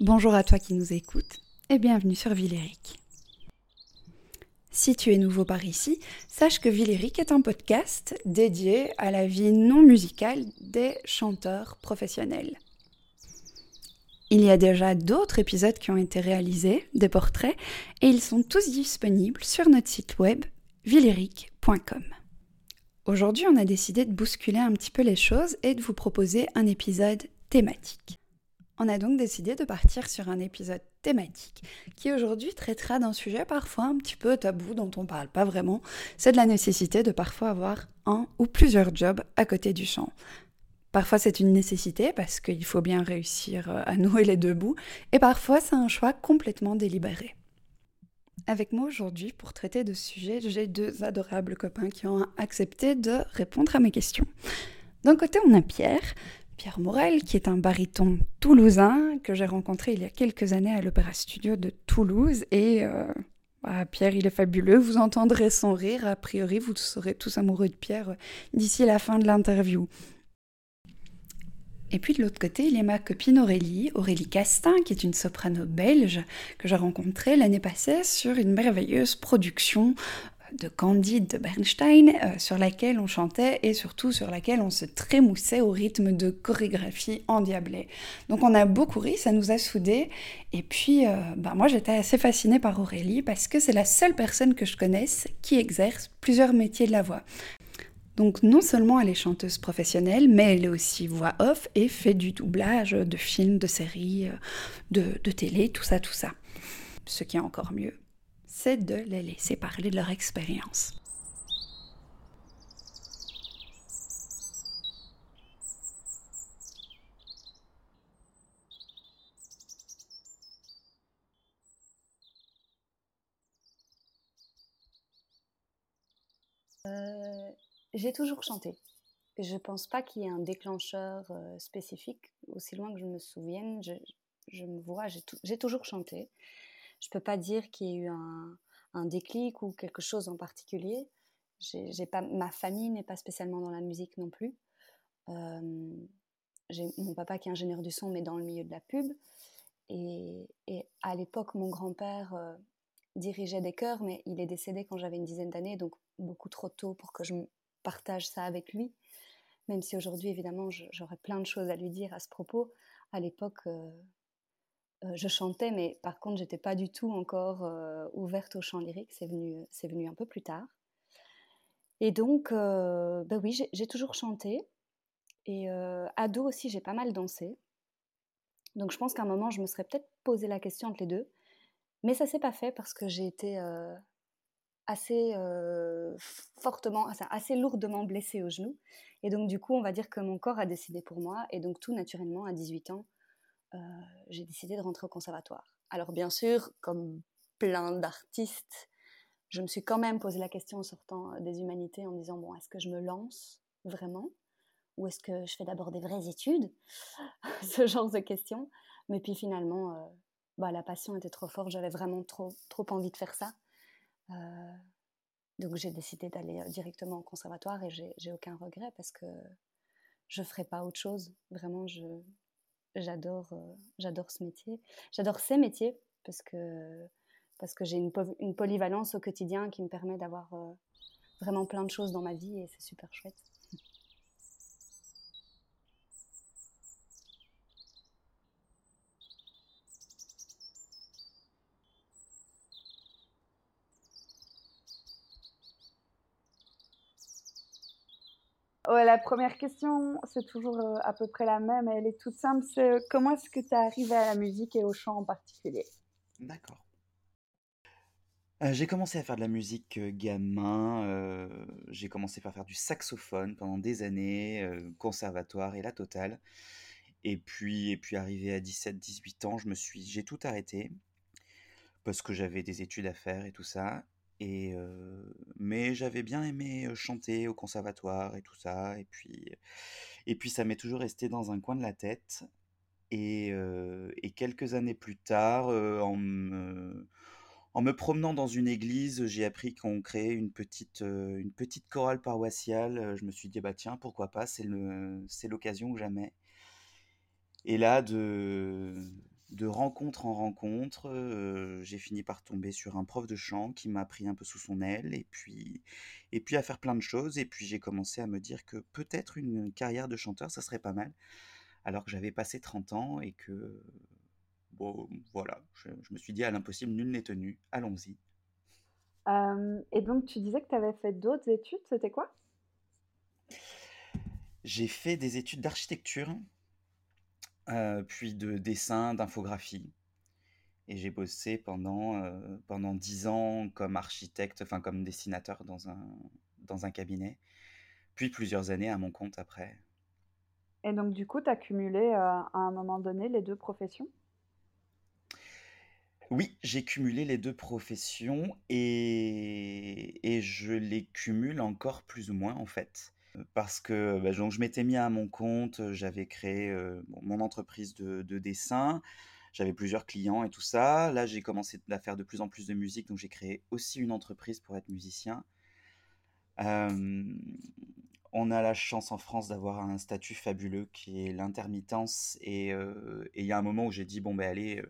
Bonjour à toi qui nous écoutes et bienvenue sur Villeric. Si tu es nouveau par ici, sache que Villeric est un podcast dédié à la vie non musicale des chanteurs professionnels. Il y a déjà d'autres épisodes qui ont été réalisés, des portraits, et ils sont tous disponibles sur notre site web villeric.com. Aujourd'hui, on a décidé de bousculer un petit peu les choses et de vous proposer un épisode thématique. On a donc décidé de partir sur un épisode thématique qui aujourd'hui traitera d'un sujet parfois un petit peu tabou dont on parle pas vraiment. C'est de la nécessité de parfois avoir un ou plusieurs jobs à côté du chant. Parfois c'est une nécessité parce qu'il faut bien réussir euh, à nouer les deux bouts et parfois c'est un choix complètement délibéré. Avec moi aujourd'hui pour traiter de ce sujet, j'ai deux adorables copains qui ont accepté de répondre à mes questions. D'un côté, on a Pierre, Pierre Morel, qui est un baryton toulousain que j'ai rencontré il y a quelques années à l'Opéra Studio de Toulouse. Et euh, bah, Pierre, il est fabuleux. Vous entendrez son rire. A priori, vous serez tous amoureux de Pierre euh, d'ici la fin de l'interview. Et puis de l'autre côté, il y a ma copine Aurélie, Aurélie Castin, qui est une soprano belge que j'ai rencontrée l'année passée sur une merveilleuse production de Candide de Bernstein, euh, sur laquelle on chantait et surtout sur laquelle on se trémoussait au rythme de chorégraphie endiablée. Donc on a beaucoup ri, ça nous a soudés. Et puis, euh, bah, moi j'étais assez fascinée par Aurélie parce que c'est la seule personne que je connaisse qui exerce plusieurs métiers de la voix. Donc non seulement elle est chanteuse professionnelle, mais elle est aussi voix off et fait du doublage de films, de séries, euh, de télé, tout ça, tout ça. Ce qui est encore mieux, c'est de les laisser parler de leur expérience. Euh, j'ai toujours chanté. Je pense pas qu'il y ait un déclencheur euh, spécifique. Aussi loin que je me souvienne, je me vois, j'ai toujours chanté. Je peux pas dire qu'il y ait eu un, un, déclic ou quelque chose en particulier. J'ai pas, ma famille n'est pas spécialement dans la musique non plus. Euh, j'ai mon papa qui est ingénieur du son, mais dans le milieu de la pub. Et, et à l'époque, mon grand-père euh, dirigeait des chœurs, mais il est décédé quand j'avais une dizaine d'années, donc beaucoup trop tôt pour que je partage ça avec lui. Même si aujourd'hui, évidemment, j'aurais plein de choses à lui dire à ce propos. À l'époque, euh, euh, je chantais, mais par contre, j'étais pas du tout encore euh, ouverte au chant lyrique. C'est venu, c'est venu un peu plus tard. Et donc, ben oui, j'ai toujours chanté. Et ado aussi, j'ai pas mal dansé. Donc, je pense qu'à un moment, je me serais peut-être posé la question entre les deux. Mais ça s'est pas fait parce que j'ai été assez fortement, assez lourdement blessée au genou. Et donc, du coup, on va dire que mon corps a décidé pour moi. Et donc, tout naturellement, à 18 ans, j'ai décidé de rentrer au conservatoire. Alors, bien sûr, comme plein d'artistes, je me suis quand même posé la question en sortant des humanités en me disant, bon, est-ce que je me lance vraiment Ou est-ce que je fais d'abord des vraies études? Ce genre de questions. Mais puis finalement, bah, la passion était trop forte, j'avais vraiment trop, trop envie de faire ça. Euh, donc j'ai décidé d'aller euh, directement au conservatoire et j'ai aucun regret parce que je ferai pas autre chose. Vraiment, je j'adore euh, j'adore ce métier. J'adore ces métiers parce que parce que j'ai une, une, polyvalence au quotidien qui me permet d'avoir vraiment plein de choses dans ma vie et c'est super chouette. La première question, c'est toujours euh, à peu près la même, elle est toute simple. C'est euh, comment est-ce que tu es arrivé à la musique et au chant en particulier? D'accord. Euh, j'ai commencé à faire de la musique gamin. j'ai commencé par faire du saxophone pendant des années, conservatoire et la totale. Et puis, et puis arrivé à 17-18 ans, je me suis, j'ai tout arrêté parce que j'avais des études à faire et tout ça. Et mais j'avais bien aimé chanter au conservatoire et tout ça. Et puis, et puis ça m'est toujours resté dans un coin de la tête. Et, et quelques années plus tard, en me, en me promenant dans une église, j'ai appris qu'on créait une petite, une petite chorale paroissiale. Je me suis dit, bah tiens, pourquoi pas, c'est l'occasion ou jamais. Et là, de, de rencontre en rencontre, j'ai fini par tomber sur un prof de chant qui m'a pris un peu sous son aile et puis et puis à faire plein de choses et puis j'ai commencé à me dire que peut-être une carrière de chanteur, ça serait pas mal. Alors que j'avais passé 30 ans et que bon, voilà, je, me suis dit à l'impossible, nul n'est tenu, allons-y. et donc tu disais que tu avais fait d'autres études, c'était quoi? J'ai fait des études d'architecture puis de dessin, d'infographie. Et j'ai bossé pendant, pendant 10 ans comme architecte, enfin comme dessinateur dans un, dans un cabinet. Puis plusieurs années à mon compte après. Et donc du coup, tu as cumulé à un moment donné les deux professions? Oui, j'ai cumulé les deux professions et, et je les cumule encore plus ou moins en fait parce que bah, je m'étais mis à mon compte, j'avais créé mon entreprise de, dessin, j'avais plusieurs clients et tout ça. Là, j'ai commencé à faire de plus en plus de musique, donc j'ai créé aussi une entreprise pour être musicien. on a la chance en France d'avoir un statut fabuleux qui est l'intermittence. Et il y a un moment où j'ai dit, bon, ben allez,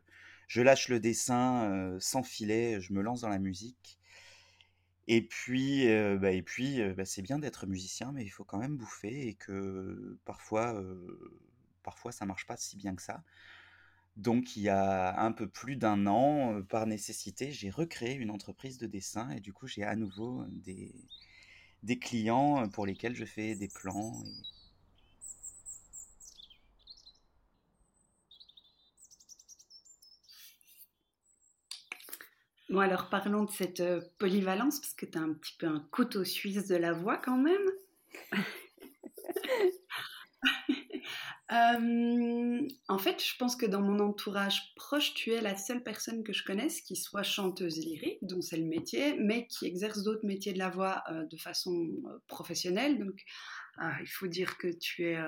je lâche le dessin sans filet, je me lance dans la musique. Et puis, bah, et puis bah, c'est bien d'être musicien, mais il faut quand même bouffer et que parfois, parfois ça marche pas si bien que ça. Donc, il y a un peu plus d'un an, par nécessité, j'ai recréé une entreprise de dessin et du coup, j'ai à nouveau des clients pour lesquels je fais des plans. Bon, alors parlons de cette euh, polyvalence, parce que tu as un petit peu un couteau suisse de la voix quand même. Euh, en fait, je pense que dans mon entourage proche, tu es la seule personne que je connaisse qui soit chanteuse lyrique, dont c'est le métier, mais qui exerce d'autres métiers de la voix euh, de façon professionnelle. Donc, il faut dire que tu es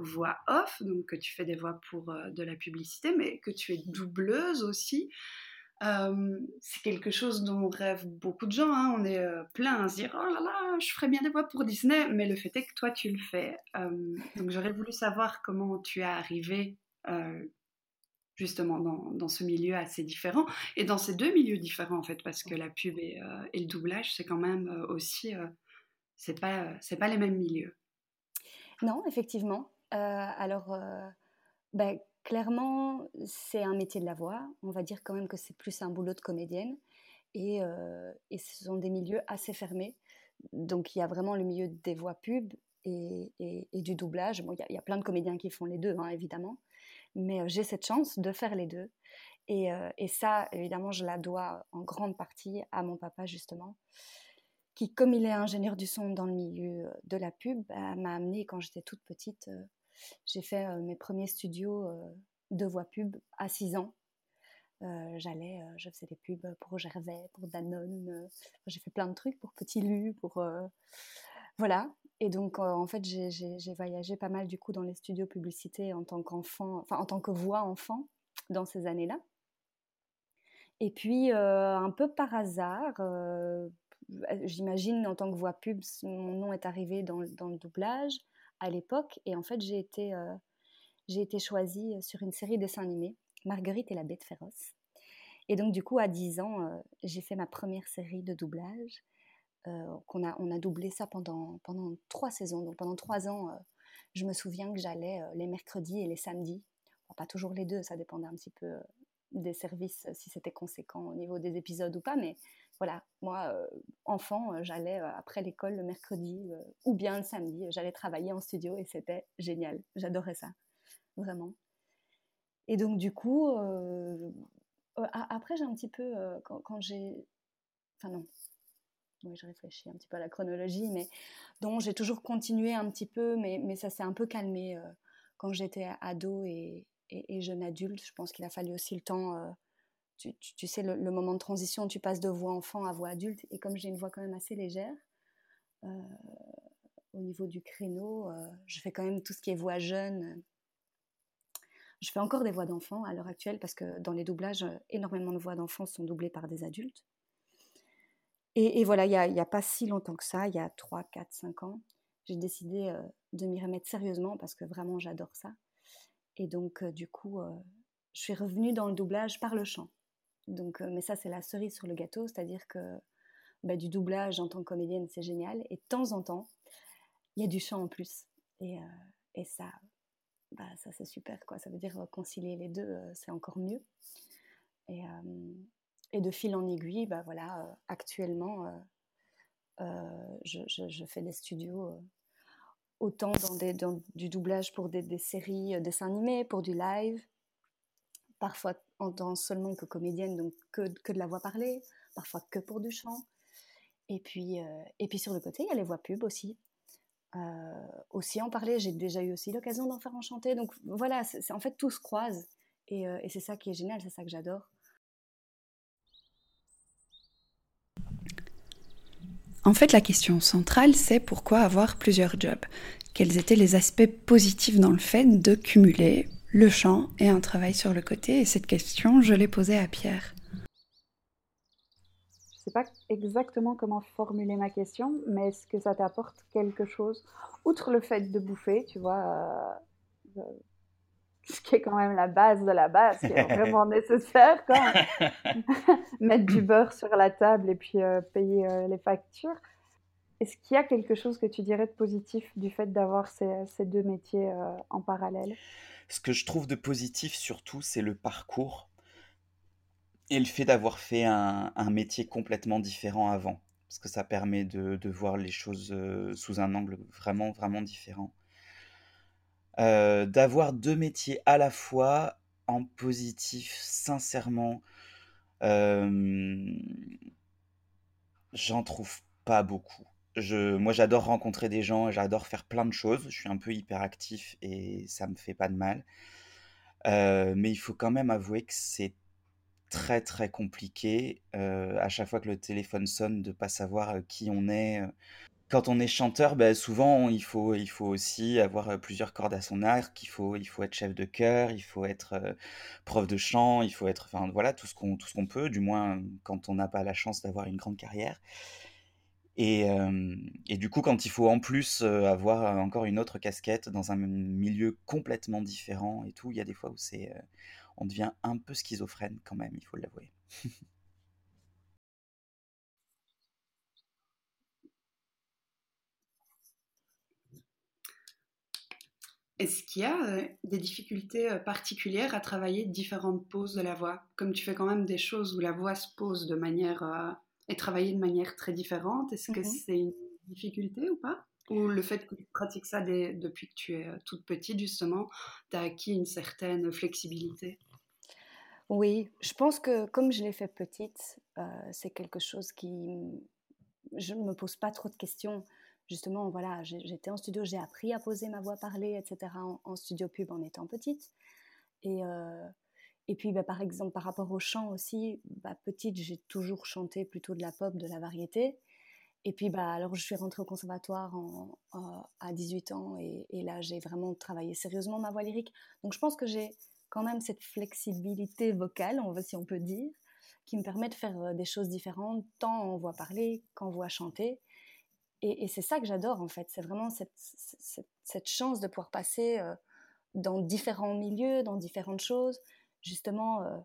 voix off, donc que tu fais des voix pour de la publicité, mais que tu es doubleuse aussi c'est quelque chose dont rêvent beaucoup de gens. Hein. On est plein à se dire Oh là là, je ferais bien des voix pour Disney, mais le fait est que toi tu le fais. donc j'aurais voulu savoir comment tu es arrivé justement dans, ce milieu assez différent et dans ces deux milieux différents en fait, parce que la pub et, le doublage c'est quand même aussi c'est pas pas les mêmes milieux. Non, effectivement. alors, ben, Clairement, c'est un métier de la voix. On va dire quand même que c'est plus un boulot de comédienne. Et, euh, ce sont des milieux assez fermés. Donc il y a vraiment le milieu des voix pub et, du doublage. Bon, il y, a plein de comédiens qui font les deux, hein, évidemment. Mais euh, j'ai cette chance de faire les deux. Euh, et, ça, évidemment, je la dois en grande partie à mon papa, justement, qui, comme il est ingénieur du son dans le milieu de la pub, bah, m'a amené quand j'étais toute petite j'ai fait euh, mes premiers studios euh, de voix pub à 6 ans. Euh, j'allais, je faisais des pubs pour Gervais, pour Danone. j'ai fait plein de trucs pour Petit Lu, pour voilà. Et donc en fait j'ai voyagé pas mal du coup dans les studios publicités en tant qu'enfant, enfin en tant que voix enfant dans ces années-là. Et puis un peu par hasard, j'imagine en tant que voix pub, mon nom est arrivé dans, dans le doublage à l'époque. Et en fait, j'ai été, euh, j'ai été choisie euh, sur une série de dessins animés, Marguerite et la bête féroce. Et donc, du coup, à 10 ans, euh, j'ai fait ma première série de doublage. qu'on a, on a doublé ça pendant, pendant trois saisons. Donc, pendant trois ans, je me souviens que j'allais les mercredis et les samedis. pas toujours les deux, ça dépendait un petit peu des services, si c'était conséquent au niveau des épisodes ou pas, mais voilà, moi, euh, enfant, euh, j'allais euh, après l'école le mercredi ou bien le samedi, j'allais travailler en studio et c'était génial. J'adorais ça, vraiment. Et donc, du coup, après, j'ai un petit peu, quand, j'ai. Enfin, non. Oui, je réfléchis un petit peu à la chronologie, mais donc j'ai toujours continué un petit peu, mais, ça s'est un peu calmé quand j'étais ado et, jeune adulte. Je pense qu'il a fallu aussi le temps tu, sais, le, moment de transition, tu passes de voix enfant à voix adulte. Et comme j'ai une voix quand même assez légère, euh, au niveau du créneau, euh, je fais quand même tout ce qui est voix jeune. Je fais encore des voix d'enfants à l'heure actuelle parce que dans les doublages, énormément de voix d'enfants sont doublées par des adultes. Et, voilà, il n'y a, pas si longtemps que ça, il y a 3, 4, 5 ans, j'ai décidé euh, de m'y remettre sérieusement parce que vraiment j'adore ça. Et donc, du coup, je suis revenue dans le doublage par le chant. Donc, mais ça, c'est la cerise sur le gâteau, c'est-à-dire que bah, du doublage en tant que comédienne, c'est génial. Et de temps en temps, il y a du chant en plus. Et, et ça, bah, ça c'est super. Quoi. Ça veut dire concilier les deux, c'est encore mieux. Et, de fil en aiguille, bah, voilà, actuellement, je, fais des studios autant dans, des, du doublage pour des, des séries dessins animés, pour du live, parfois en tant seulement que comédienne, donc que, que, de la voix parlée, parfois que pour du chant. Et puis, et puis sur le côté, il y a les voix pub aussi. Euh, aussi en parler. J'ai déjà eu aussi l'occasion d'en faire enchanter. Donc voilà, c'est, en fait tout se croise et, euh, et c'est ça qui est génial, c'est ça que j'adore. En fait, la question centrale, c'est pourquoi avoir plusieurs jobs? Quels étaient les aspects positifs dans le fait de cumuler le chant et un travail sur le côté Et cette question, je l'ai posée à Pierre sais pas exactement comment formuler ma question, mais est-ce que ça t'apporte quelque chose, outre le fait de bouffer, tu vois, euh, ce qui est quand même la base de la base, qui est vraiment nécessaire, quoi. Mettre du beurre sur la table et puis euh, payer euh, les factures. Est-ce qu'il y a quelque chose que tu dirais de positif du fait d'avoir ces, deux métiers en parallèle? Ce que je trouve de positif surtout, c'est le parcours et le fait d'avoir fait un, métier complètement différent avant, parce que ça permet de, voir les choses euh, sous un angle vraiment, vraiment différent. Euh, d'avoir deux métiers à la fois en positif, sincèrement, euh, j'en trouve pas beaucoup. Moi, j'adore rencontrer des gens, j'adore faire plein de choses. Je suis un peu hyperactif et ça me fait pas de mal. mais il faut quand même avouer que c'est très très compliqué euh, à chaque fois que le téléphone sonne de pas savoir euh, qui on est. Euh. Quand on est chanteur, ben, souvent il faut, il faut aussi avoir plusieurs cordes à son arc, il faut, il faut être chef de chœur, il faut être prof de chant, il faut être, enfin voilà, tout ce qu'on, tout ce qu'on peut, du moins quand on n'a pas la chance d'avoir une grande carrière. Et, et, du coup, quand il faut en plus avoir encore une autre casquette dans un milieu complètement différent et tout, il y a des fois où c'est on devient un peu schizophrène quand même, il faut l'avouer. Est-ce qu'il y a euh, des difficultés euh, particulières à travailler différentes poses de la voix? Comme tu fais quand même des choses où la voix se pose de manière euh, et travaillée de manière très différente, est-ce que mmh c'est une difficulté ou pas? Ou le fait que tu pratiques ça depuis que tu es toute petite, justement, tu as acquis une certaine flexibilité? Oui, je pense que comme je l'ai fait petite, euh, c'est quelque chose qui... Je ne me pose pas trop de questions. Justement, voilà, j'étais en studio, j'ai appris à poser ma voix parlée, etc., en, studio pub en étant petite. Et, euh, et puis, bah, par exemple, par rapport au chant aussi, bah, petite, j'ai toujours chanté plutôt de la pop, de la variété. Et puis, bah, alors, je suis rentrée au conservatoire à 18 ans et, là, j'ai vraiment travaillé sérieusement ma voix lyrique. Donc, je pense que j'ai quand même cette flexibilité vocale, on va, si on peut dire, qui me permet de faire euh, des choses différentes, tant en voix parler qu'en voix chanter. Et, c'est ça que j'adore en fait, c'est vraiment cette, cette, chance de pouvoir passer euh, dans différents milieux, dans différentes choses. Justement, euh,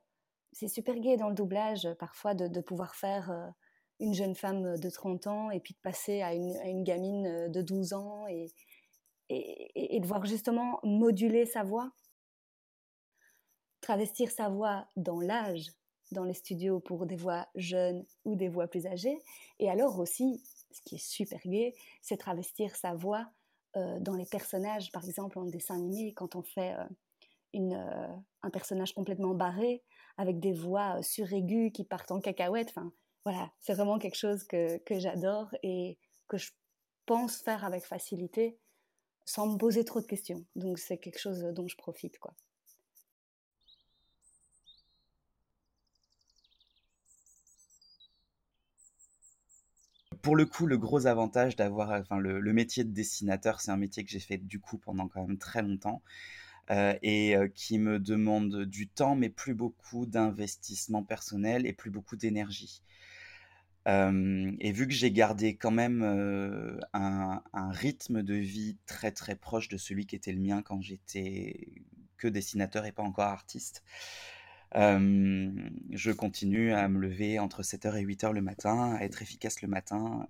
c'est super gai dans le doublage parfois de, pouvoir faire une jeune femme de 30 ans et puis de passer à une, gamine de 12 ans et, de voir justement moduler sa voix travestir sa voix dans l'âge, dans les studios pour des voix jeunes ou des voix plus âgées. Et alors aussi, ce qui est super gai, c'est travestir sa voix euh, dans les personnages, par exemple en dessin animé, quand on fait euh, euh, un personnage complètement barré, avec des voix suraiguës qui partent en cacahuète. Enfin, voilà, c'est vraiment quelque chose que, que j'adore et que je pense faire avec facilité sans me poser trop de questions. Donc c'est quelque chose dont je profite, quoi. pour le coup, le gros avantage d'avoir, enfin, le, métier de dessinateur, c'est un métier que j'ai fait du coup pendant quand même très longtemps. Euh, et euh, qui me demande du temps, mais plus beaucoup d'investissement personnel et plus beaucoup d'énergie. Euh, et vu que j'ai gardé quand même un, rythme de vie très très proche de celui qui était le mien quand j'étais que dessinateur et pas encore artiste. je continue à me lever entre 7h et 8h le matin, à être efficace le matin.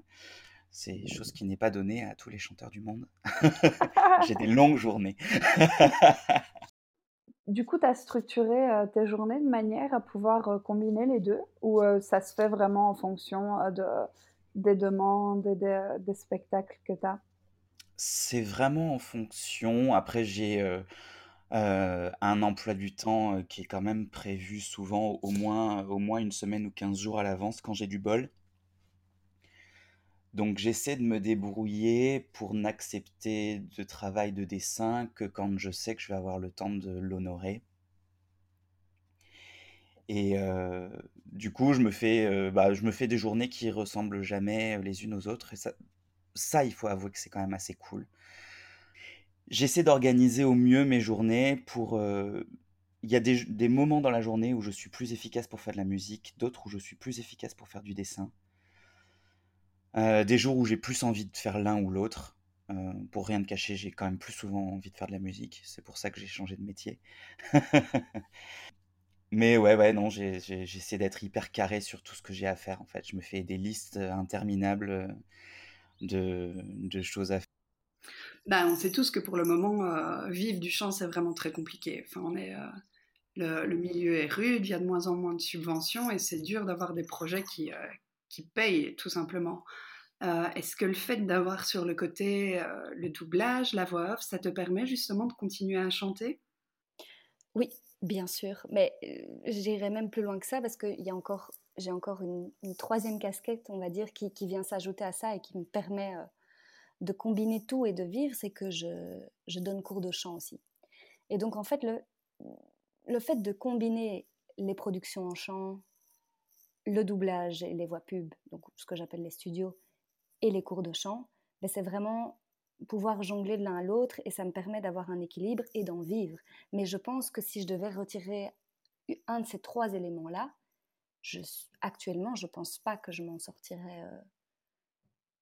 C'est chose qui n'est pas donnée à tous les chanteurs du monde. J'ai des longues journées. Du coup, tu as structuré tes journées de manière à pouvoir combiner les deux ou ça se fait vraiment en fonction de, des demandes et des, spectacles que tu as C'est vraiment en fonction. Après, j'ai un emploi du temps qui est quand même prévu souvent au moins, au moins une semaine ou 15 jours à l'avance quand j'ai du bol. Donc j'essaie de me débrouiller pour n'accepter de travail de dessin que quand je sais que je vais avoir le temps de l'honorer. Et du coup, je me fais, bah, je me fais des journées qui ressemblent jamais les unes aux autres. Et ça, il faut avouer que c'est quand même assez cool. J'essaie d'organiser au mieux mes journées pour. Il y a des moments dans la journée où je suis plus efficace pour faire de la musique, d'autres où je suis plus efficace pour faire du dessin. Euh, des jours où j'ai plus envie de faire l'un ou l'autre. Euh, pour rien de cacher, j'ai quand même plus souvent envie de faire de la musique. C'est pour ça que j'ai changé de métier. Mais ouais, ouais, non, j'essaie d'être hyper carré sur tout ce que j'ai à faire. En fait, je me fais des listes interminables de, choses à faire. Ben, on sait tous que pour le moment, euh, vivre du chant, c'est vraiment très compliqué. Enfin, le, milieu est rude, il y a de moins en moins de subventions et c'est dur d'avoir des projets qui, qui paye tout simplement. Euh, est-ce que le fait d'avoir sur le côté euh, le doublage, la voix off, ça te permet justement de continuer à chanter? Oui, bien sûr. Mais euh, j'irai même plus loin que ça parce que y a encore, j'ai encore une, troisième casquette, on va dire, qui, vient s'ajouter à ça et qui me permet de combiner tout et de vivre, c'est que je, je, donne cours de chant aussi. Et donc en fait, le, le fait de combiner les productions en chant, le doublage et les voix pub, donc ce que j'appelle les studios, et les cours de chant, ben c'est vraiment pouvoir jongler de l'un à l'autre et ça me permet d'avoir un équilibre et d'en vivre. Mais je pense que si je devais retirer un de ces trois éléments-là, actuellement, je ne pense pas que je m'en sortirais euh,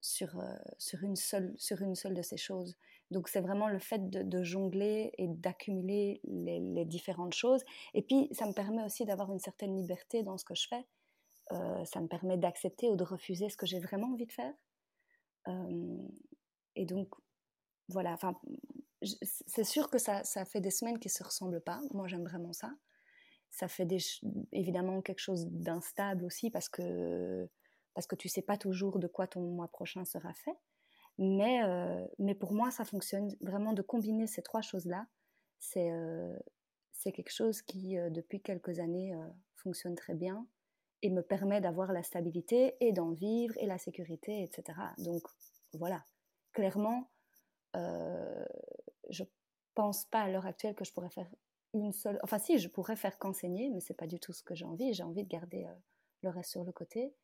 sur, euh, sur, une seule, sur une seule de ces choses. Donc c'est vraiment le fait de, jongler et d'accumuler les, différentes choses. Et puis ça me permet aussi d'avoir une certaine liberté dans ce que je fais. Euh, ça me permet d'accepter ou de refuser ce que j'ai vraiment envie de faire. Euh, et donc, voilà, enfin, c'est sûr que ça, ça, fait des semaines qui ne se ressemblent pas. Moi, j'aime vraiment ça. Ça fait évidemment quelque chose d'instable aussi parce que, parce que tu sais pas toujours de quoi ton mois prochain sera fait. Mais, euh, mais pour moi, ça fonctionne vraiment de combiner ces trois choses-là. C'est quelque chose qui, depuis quelques années, fonctionne très bien et me permet d'avoir la stabilité et d'en vivre et la sécurité, etc. Donc voilà, clairement, euh, je pense pas à l'heure actuelle que je pourrais faire une seule. Enfin, si, je pourrais faire qu'enseigner, mais c'est pas du tout ce que j'ai envie. J'ai envie de garder euh, le reste sur le côté.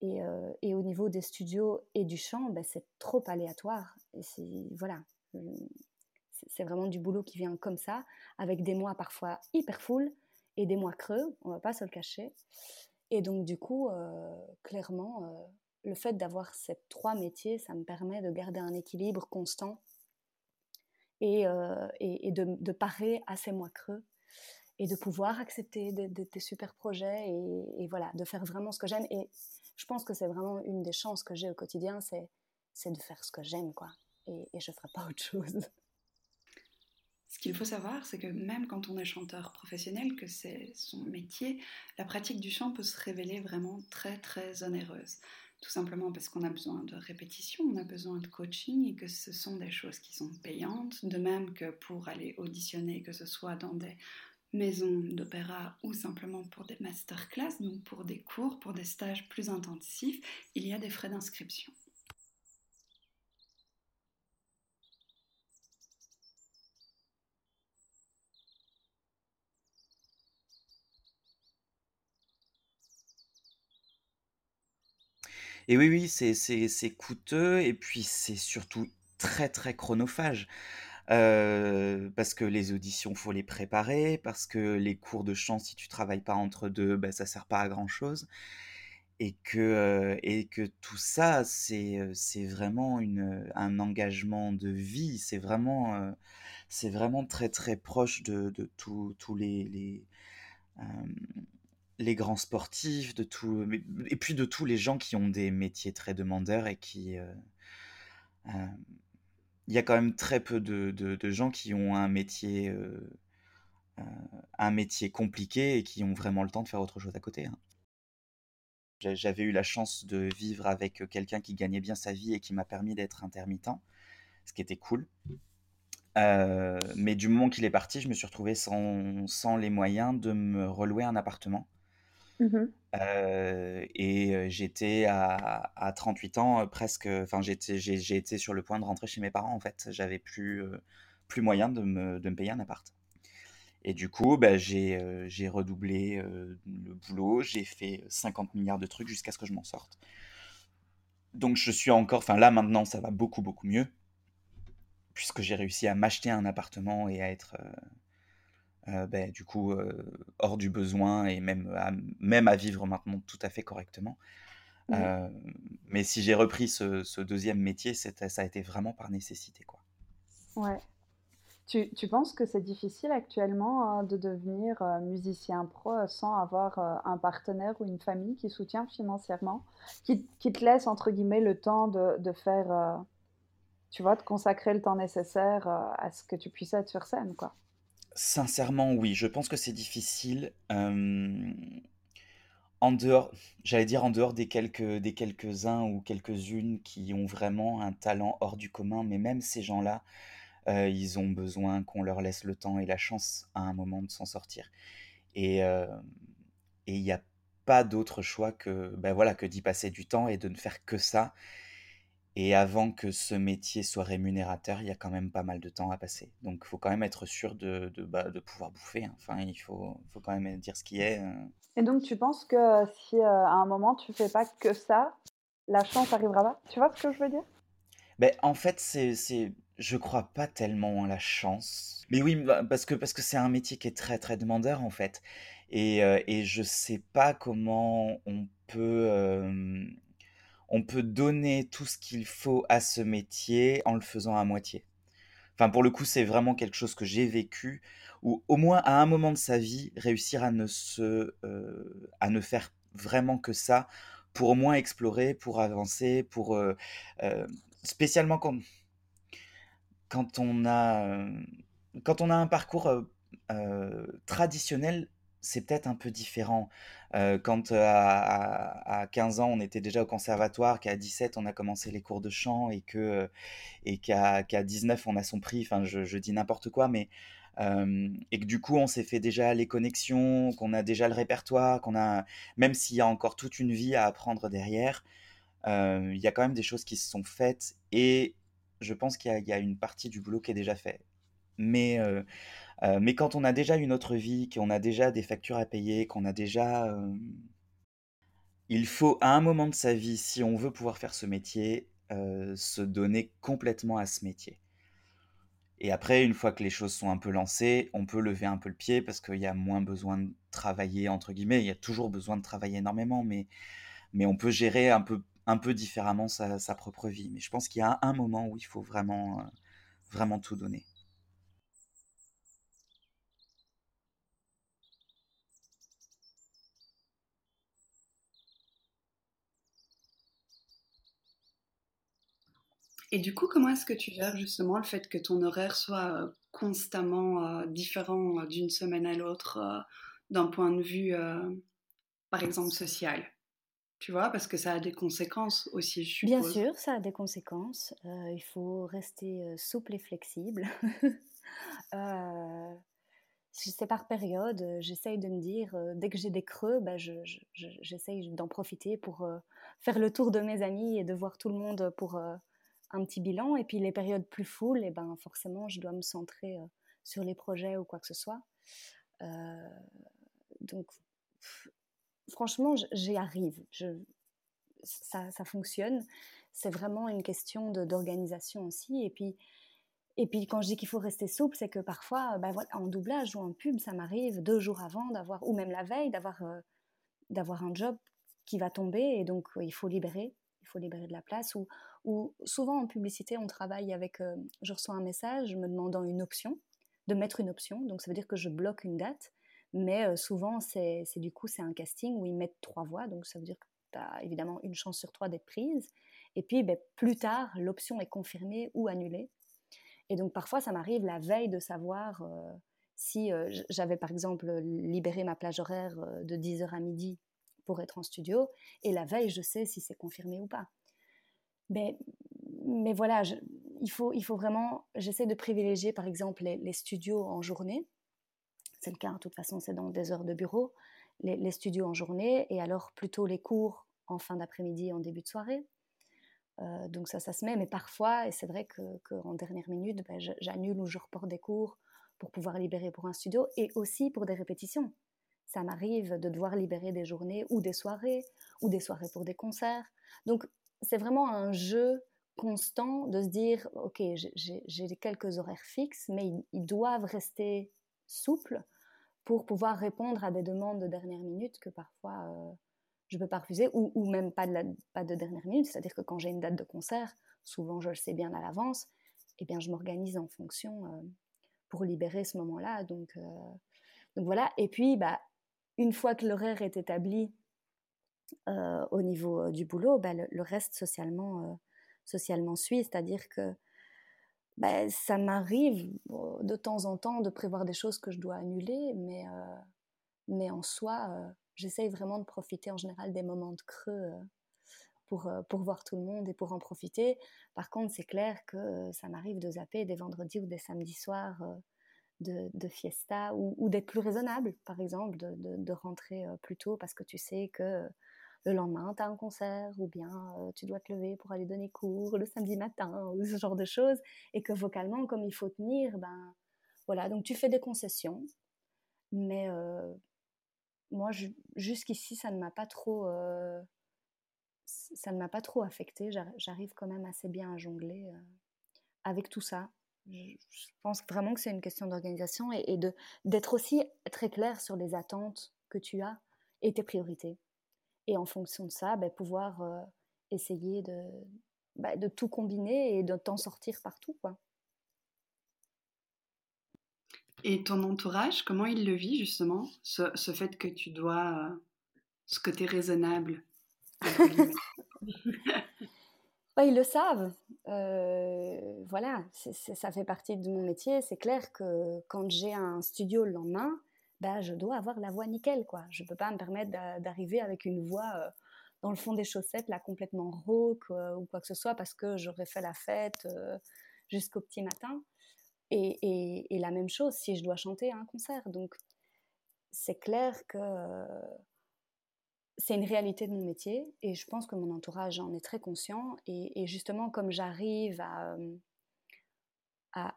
Et, euh, et, au niveau des studios et du chant, ben, c'est trop aléatoire. Et voilà, c'est vraiment du boulot qui vient comme ça, avec des mois parfois hyper full et des mois creux, on va pas se le cacher. Et donc, du coup, euh, clairement, euh, le fait d'avoir ces trois métiers, ça me permet de garder un équilibre constant et, euh, et, de, de, parer à ces mois creux et de pouvoir accepter des, super projets et, voilà, de faire vraiment ce que j'aime. Et je pense que c'est vraiment une des chances que j'ai au quotidien, c'est, de faire ce que j'aime, quoi. Et je ne ferai pas autre chose. Ce qu'il faut savoir, c'est que même quand on est chanteur professionnel, que c'est son métier, la pratique du chant peut se révéler vraiment très très onéreuse. Tout simplement parce qu'on a besoin de répétition, on a besoin de coaching et que ce sont des choses qui sont payantes. De même que pour aller auditionner, que ce soit dans des maisons d'opéra ou simplement pour des masterclass, donc pour des cours, pour des stages plus intensifs, il y a des frais d'inscription. Et oui, oui, c'est coûteux et puis c'est surtout très, très chronophage. Parce que les auditions, faut les préparer, parce que les cours de chant, si tu travailles pas entre deux, ben, ça sert pas à grand-chose. et que, et que tout ça, c'est, c'est vraiment une, un engagement de vie. C'est vraiment, c'est vraiment très très proche de, de tous les, les, les grands sportifs, et puis de tous les gens qui ont des métiers très demandeurs et qui... Il y a quand même très peu de, gens qui ont un métier, un métier compliqué et qui ont vraiment le temps de faire autre chose à côté. Hein. J'avais eu la chance de vivre avec quelqu'un qui gagnait bien sa vie et qui m'a permis d'être intermittent, ce qui était cool. Euh, mais du moment qu'il est parti, je me suis retrouvé sans les moyens de me relouer un appartement. Mmh et j'étais à, à 38 ans presque, enfin j'ai, été sur le point de rentrer chez mes parents en fait. J'avais plus, plus moyen de me, de me payer un appart. Et du coup, bah, j'ai, j'ai redoublé le boulot, j'ai fait 50 milliards de trucs jusqu'à ce que je m'en sorte. Donc je suis encore, enfin là maintenant ça va beaucoup beaucoup mieux puisque j'ai réussi à m'acheter un appartement et à être euh, euh, ben, du coup euh, hors du besoin et même à, même à vivre maintenant tout à fait correctement. mais si j'ai repris ce, deuxième métier, ça a été vraiment par nécessité. Quoi. Ouais. Tu, tu penses que c'est difficile actuellement hein, de devenir musicien pro sans avoir un partenaire ou une famille qui soutient financièrement, qui, qui, te laisse entre guillemets le temps de, de faire tu vois, de consacrer le temps nécessaire euh, à ce que tu puisses être sur scène, quoi? Sincèrement, oui, je pense que c'est difficile. en dehors, j'allais dire en dehors des quelques, des quelques-uns ou quelques-unes qui ont vraiment un talent hors du commun, mais même ces gens-là, euh, ils ont besoin qu'on leur laisse le temps et la chance à un moment de s'en sortir. Et euh, il n'y a pas d'autre choix que, ben voilà, que d'y passer du temps et de ne faire que ça et avant que ce métier soit rémunérateur, il y a quand même pas mal de temps à passer. Donc, il faut quand même être sûr de, de, bah, de pouvoir bouffer. Hein. Enfin, il faut, faut, quand même dire ce qui est. Euh. Et donc, tu penses que si euh, à un moment tu fais pas que ça, la chance arrivera pas? Tu vois ce que je veux dire? Ben, En fait, c'est, c'est, je crois pas tellement à la chance. Mais oui, bah, parce que parce que c'est un métier qui est très très demandeur en fait. Et, euh, et je sais pas comment on peut on peut donner tout ce qu'il faut à ce métier en le faisant à moitié. Enfin, pour le coup, c'est vraiment quelque chose que j'ai vécu, ou au moins à un moment de sa vie, réussir à ne, se, euh, à ne faire vraiment que ça, pour au moins explorer, pour avancer, pour... Euh, euh, spécialement quand, quand, on a, quand on a un parcours traditionnel, c'est peut-être un peu différent. quand à, 15 ans, on était déjà au conservatoire, qu'à 17, on a commencé les cours de chant et que et qu'à 19, on a son prix, enfin, je, dis n'importe quoi, mais et que du coup, on s'est fait déjà les connexions, qu'on a déjà le répertoire, qu'on a, même s'il y a encore toute une vie à apprendre derrière, il y a quand même des choses qui se sont faites et je pense qu'il y, y, a une partie du boulot qui est déjà fait. Mais mais quand on a déjà une autre vie, qu'on a déjà des factures à payer, qu'on a déjà... Il faut, à un moment de sa vie, si on veut pouvoir faire ce métier, se donner complètement à ce métier. Et après, une fois que les choses sont un peu lancées, on peut lever un peu le pied parce qu'il y a moins besoin de travailler, entre guillemets. Il y a toujours besoin de travailler énormément, mais, mais on peut gérer un peu, un peu différemment sa, sa propre vie. Mais je pense qu'il y a un moment où il faut vraiment, vraiment tout donner. Et du coup, comment est-ce que tu gères justement le fait que ton horaire soit euh, constamment euh, différent euh, d'une semaine à l'autre d'un point de vue, par exemple, social? Tu vois, parce que ça a des conséquences aussi, je suppose. Bien sûr, ça a des conséquences. il faut rester souple et flexible. c'est par période. J'essaye de me dire, dès que j'ai des creux, bah, j'essaye d'en profiter pour faire le tour de mes amis et de voir tout le monde pour un petit bilan. Et puis les périodes plus full, et eh ben forcément, je dois me centrer euh, sur les projets ou quoi que ce soit. Euh, donc, franchement, j'y arrive. Je, ça, ça, fonctionne. C'est vraiment une question d'organisation aussi. Et puis, et puis quand je dis qu'il faut rester souple, c'est que parfois, ben voilà, en doublage ou en pub, ça m'arrive deux jours avant d'avoir, ou même la veille, d'avoir euh, un job qui va tomber et donc il faut libérer, il faut libérer de la place. Ou souvent en publicité, on travaille avec, je reçois un message me demandant une option, de mettre une option, donc ça veut dire que je bloque une date, mais souvent c'est du coup c'est un casting où ils mettent trois voix, donc ça veut dire que tu as évidemment une chance sur trois d'être prise. Et puis ben, plus tard, l'option est confirmée ou annulée. Et donc parfois, ça m'arrive la veille de savoir si j'avais par exemple libéré ma plage horaire de 10h à midi pour être en studio, et la veille, je sais si c'est confirmé ou pas. Mais, mais voilà, il, faut, il faut vraiment, j'essaie de privilégier par exemple les, studios en journée. C'est le cas, de toute façon, c'est dans des heures de bureau, les, studios en journée, et alors plutôt les cours en fin d'après-midi, en début de soirée. donc ça, ça se met, mais parfois, et c'est vrai qu'en que dernière minute, ben, j'annule ou je reporte des cours pour pouvoir libérer pour un studio et aussi pour des répétitions. Ça m'arrive de devoir libérer des journées ou des soirées, ou des soirées pour des concerts. Donc, c'est vraiment un jeu constant de se dire, OK, j'ai quelques horaires fixes, mais ils, doivent rester souples pour pouvoir répondre à des demandes de dernière minute que parfois euh, je ne peux pas refuser, ou, même pas de, pas de dernière minute. C'est-à-dire que quand j'ai une date de concert, souvent je le sais bien à l'avance, eh bien je m'organise en fonction euh, pour libérer ce moment-là. Donc, euh, donc voilà. Et puis, bah, une fois que l'horaire est établi euh, au niveau euh, du boulot, bah, le, reste socialement, socialement suit. C'est-à-dire que bah, ça m'arrive de temps en temps de prévoir des choses que je dois annuler, mais, mais en soi, j'essaye vraiment de profiter en général des moments de creux pour, pour voir tout le monde et pour en profiter. Par contre, c'est clair que ça m'arrive de zapper des vendredis ou des samedis soirs de, de, fiesta ou, d'être plus raisonnable, par exemple, de, de, rentrer plus tôt parce que tu sais que le lendemain, tu as un concert ou bien tu dois te lever pour aller donner cours le samedi matin ou ce genre de choses et que vocalement, comme il faut tenir, ben voilà, donc tu fais des concessions. Mais moi, jusqu'ici, ça ne m'a pas trop ça ne m'a pas trop affecté. J'arrive quand même assez bien à jongler euh, avec tout ça. Je, pense vraiment que c'est une question d'organisation et, et d'être aussi très clair sur les attentes que tu as et tes priorités. Et en fonction de ça, ben, pouvoir euh, essayer de, bah, de tout combiner et de t'en sortir partout. Quoi. Et ton entourage, comment il le vit justement, ce, ce fait que tu dois, euh, ce côté raisonnable bah, ils le savent. Euh, voilà, ça fait partie de mon métier. C'est clair que quand j'ai un studio le lendemain, bah, je dois avoir la voix nickel. Quoi. Je ne peux pas me permettre d'arriver avec une voix euh, dans le fond des chaussettes, là, complètement rauque euh, ou quoi que ce soit, parce que j'aurais fait la fête jusqu'au petit matin. Et, et, la même chose si je dois chanter à un concert. Donc, c'est clair que c'est une réalité de mon métier et je pense que mon entourage en est très conscient. Et, justement, comme j'arrive à,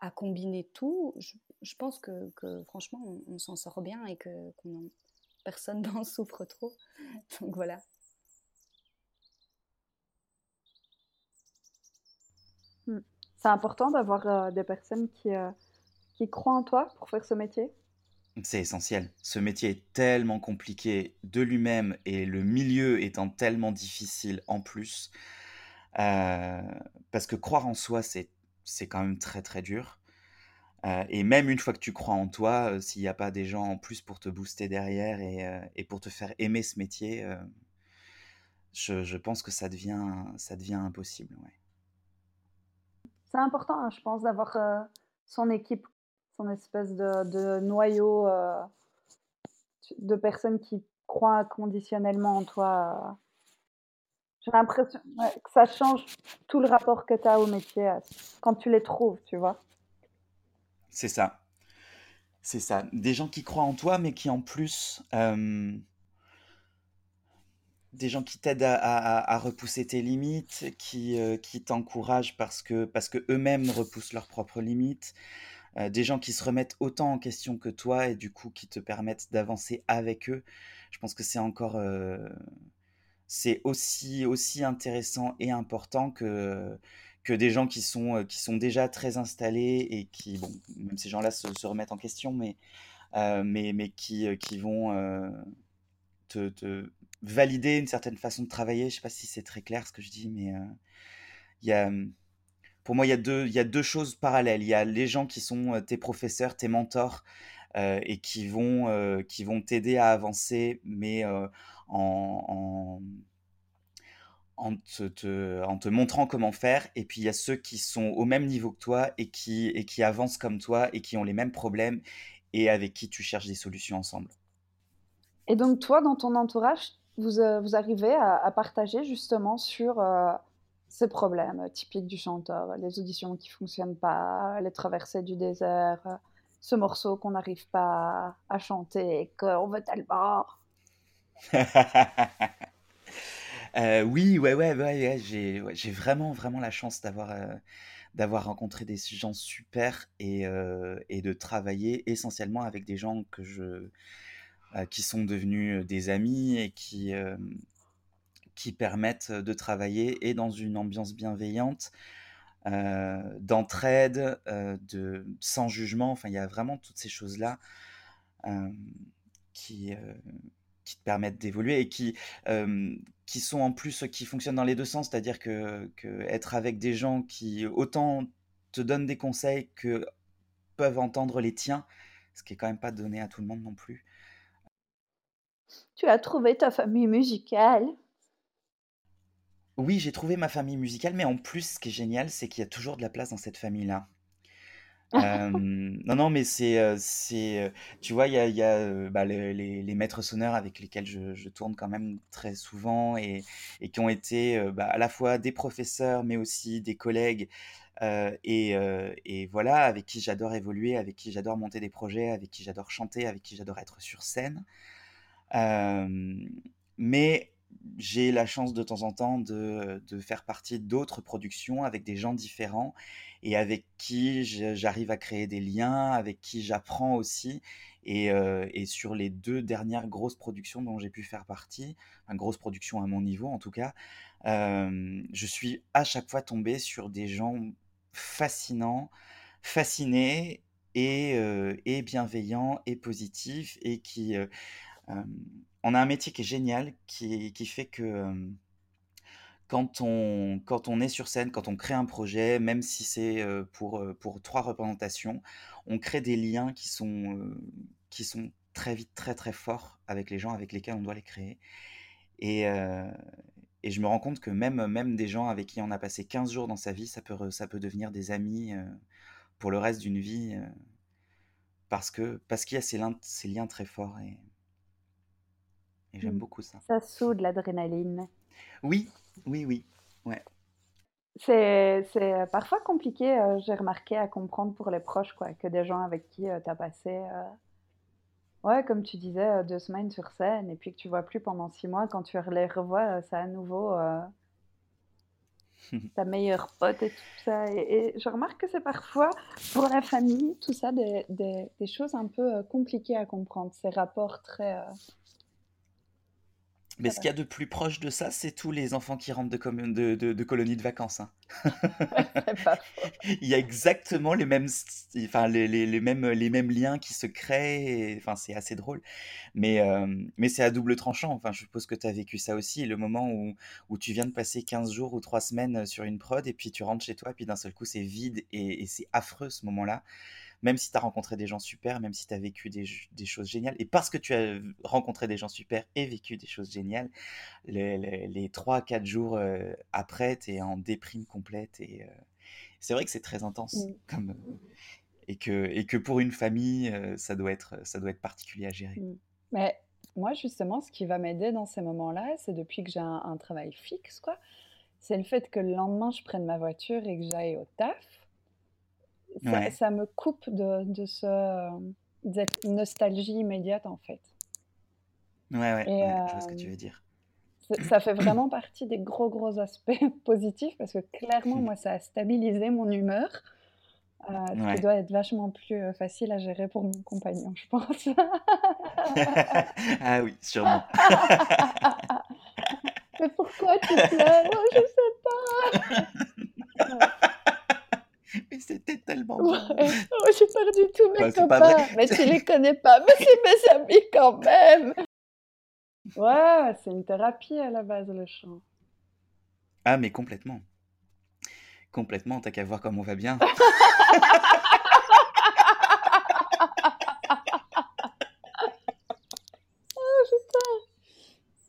à, combiner tout, je, pense que, franchement, on, s'en sort bien et que personne n'en souffre trop. Donc voilà. Hmm. C'est important d'avoir euh, des personnes qui, euh, qui croient en toi pour faire ce métier? C'est essentiel. Ce métier est tellement compliqué de lui-même et le milieu étant tellement difficile en plus. Euh, parce que croire en soi, c'est, c'est quand même très très dur. Euh, et même une fois que tu crois en toi, euh, s'il n'y a pas des gens en plus pour te booster derrière et, et pour te faire aimer ce métier, je, pense que ça devient, ça devient impossible. Ouais. C'est important, hein, je pense, d'avoir son équipe son espèce de, noyau euh, de personnes qui croient conditionnellement en toi. J'ai l'impression que ça change tout le rapport que tu as au métier euh, quand tu les trouves, tu vois. C'est ça. C'est ça. Des gens qui croient en toi, mais qui en plus. Euh, des gens qui t'aident à, repousser tes limites, qui, qui t'encouragent parce que, parce que eux-mêmes repoussent leurs propres limites, euh, des gens qui se remettent autant en question que toi et du coup qui te permettent d'avancer avec eux. Je pense que c'est encore euh, c'est aussi aussi intéressant et important que que des gens qui sont euh, qui sont déjà très installés et qui bon même ces gens-là se, remettent en question mais mais mais qui qui vont te, valider une certaine façon de travailler. Je sais pas si c'est très clair ce que je dis, mais y a, pour moi, il y, a deux, y a deux choses parallèles. Il y a les gens qui sont tes professeurs, tes mentors, et qui vont, qui t'aider à avancer, mais en, te, montrant comment faire. Et puis il y a ceux qui sont au même niveau que toi et qui, avancent comme toi et qui ont les mêmes problèmes et avec qui tu cherches des solutions ensemble. Et donc toi, dans ton entourage, vous, vous arrivez à, partager justement sur ces problèmes typiques du chanteur, les auditions qui fonctionnent pas, les traversées du désert, ce morceau qu'on n'arrive pas à chanter, qu'on veut tellement. euh, oui, ouais, ouais, ouais, j'ai, vraiment, vraiment la chance d'avoir, euh, rencontré des gens super et, euh, et de travailler essentiellement avec des gens que qui sont devenus des amis et qui, qui permettent de travailler et dans une ambiance bienveillante, d'entraide, de sans jugement. Enfin, il y a vraiment toutes ces choses-là qui qui te permettent d'évoluer et qui qui sont en plus qui fonctionnent dans les deux sens, c'est-à-dire que, que, être avec des gens qui autant te donnent des conseils que peuvent entendre les tiens, ce qui est quand même pas donné à tout le monde non plus. Tu as trouvé ta famille musicale? Oui, j'ai trouvé ma famille musicale, mais en plus, ce qui est génial, c'est qu'il y a toujours de la place dans cette famille-là. Non, non, mais c'est, c'est, tu vois, il y a, y a bah, les, les, maîtres sonneurs avec lesquels je, je, tourne quand même très souvent et, et qui ont été bah, à la fois des professeurs, mais aussi des collègues. et, et, voilà, avec qui j'adore évoluer, avec qui j'adore monter des projets, avec qui j'adore chanter, avec qui j'adore être sur scène. mais j'ai la chance de temps en temps de, de faire partie d'autres productions avec des gens différents et avec qui j'arrive à créer des liens, avec qui j'apprends aussi. Et, euh, et, sur les deux dernières grosses productions dont j'ai pu faire partie, une grosse production à mon niveau en tout cas, euh, je suis à chaque fois tombé sur des gens fascinants, fascinés et, euh, et bienveillants et positifs et qui on a un métier qui est génial, qui, fait que quand, on, quand on est sur scène, quand on crée un projet, même si c'est pour, pour trois représentations, on crée des liens qui sont, qui sont très vite très très forts avec les gens avec lesquels on doit les créer. Et, je me rends compte que même, même des gens avec qui on a passé 15 jours dans sa vie, ça peut, ça peut devenir des amis pour le reste d'une vie parce que parce qu'il y a ces liens, très forts. Et j'aime mmh. beaucoup ça. Ça soude l'adrénaline. Oui, oui, oui. Ouais. C'est, c'est parfois compliqué, euh, j'ai remarqué, à comprendre pour les proches, quoi, que des gens avec qui euh, tu as passé, euh, ouais, comme tu disais, deux semaines sur scène, et puis que tu vois plus pendant six mois, quand tu les revois, c'est à nouveau ta meilleure pote et tout ça. Et, je remarque que c'est parfois, pour la famille, tout ça, des, des, des choses un peu compliquées à comprendre, ces rapports très mais ce qu'il y a de plus proche de ça, c'est tous les enfants qui rentrent de, de, de, colonies de vacances. Hein. Il y a exactement les mêmes, enfin, les, les, les, mêmes, les mêmes liens qui se créent. Enfin, c'est assez drôle. Mais, euh, mais c'est à double tranchant. Enfin, je suppose que tu as vécu ça aussi. Le moment où, où tu viens de passer 15 jours ou 3 semaines sur une prod et puis tu rentres chez toi et puis d'un seul coup, c'est vide et, et c'est affreux ce moment-là même si tu as rencontré des gens super, même si tu as vécu des, des, choses géniales. Et parce que tu as rencontré des gens super et vécu des choses géniales, les, les, 3-4 jours euh, après, tu es en déprime complète. Et euh, c'est vrai que c'est très intense. Mmh. Comme, euh, et, que, et que pour une famille, ça, doit être, ça doit être particulier à gérer. Mmh. Mais moi, justement, ce qui va m'aider dans ces moments-là, c'est depuis que j'ai un, un, travail fixe, quoi. C'est le fait que le lendemain, je prenne ma voiture et que j'aille au taf ça, me coupe de, de ce, cette nostalgie immédiate, en fait. Ouais, ouais, je vois ce que tu veux dire. Ça fait vraiment partie des gros, gros aspects positifs parce que clairement, moi, ça a stabilisé mon humeur. Euh, Ce qui doit être vachement plus facile à gérer pour mon compagnon, je pense. ah oui, sûrement. Mais pourquoi tu pleures? Oh, Je sais pas. Mais c'était tellement bon. Oh, j'ai perdu tous mes copains. Mais tu les connais pas. Mais c'est mes amis quand même. Ouais, c'est une thérapie à la base, le chant. Ah, mais complètement. Complètement, t'as qu'à voir comme on va bien.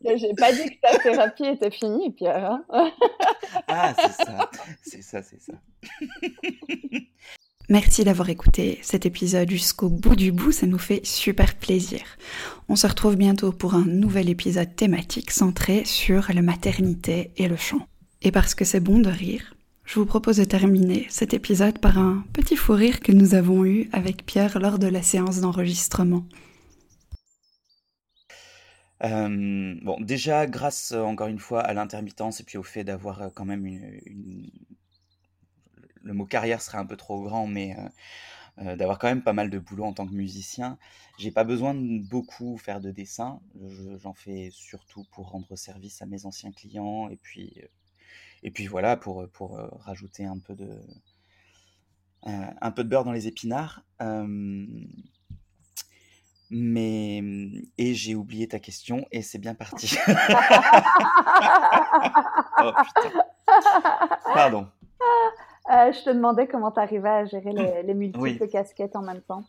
J'ai pas dit que ta thérapie était finie, Pierre. Hein. ah, c'est ça, c'est ça, c'est ça. Merci d'avoir écouté cet épisode jusqu'au bout du bout, ça nous fait super plaisir. On se retrouve bientôt pour un nouvel épisode thématique centré sur la maternité et le chant. Et parce que c'est bon de rire, je vous propose de terminer cet épisode par un petit fou rire que nous avons eu avec Pierre lors de la séance d'enregistrement. Euh, bon, déjà, grâce encore une fois à l'intermittence et puis au fait d'avoir quand même une, Le mot carrière serait un peu trop grand, mais euh, d'avoir quand même pas mal de boulot en tant que musicien, j'ai pas besoin de beaucoup faire de dessin. J'en fais surtout pour rendre service à mes anciens clients et puis, et puis voilà, pour, pour rajouter un peu de. un peu de beurre dans les épinards. Mais et j'ai oublié ta question et c'est bien parti. oh putain. Pardon. Euh, je te demandais comment tu arrivais à gérer les, les multiples casquettes en même temps.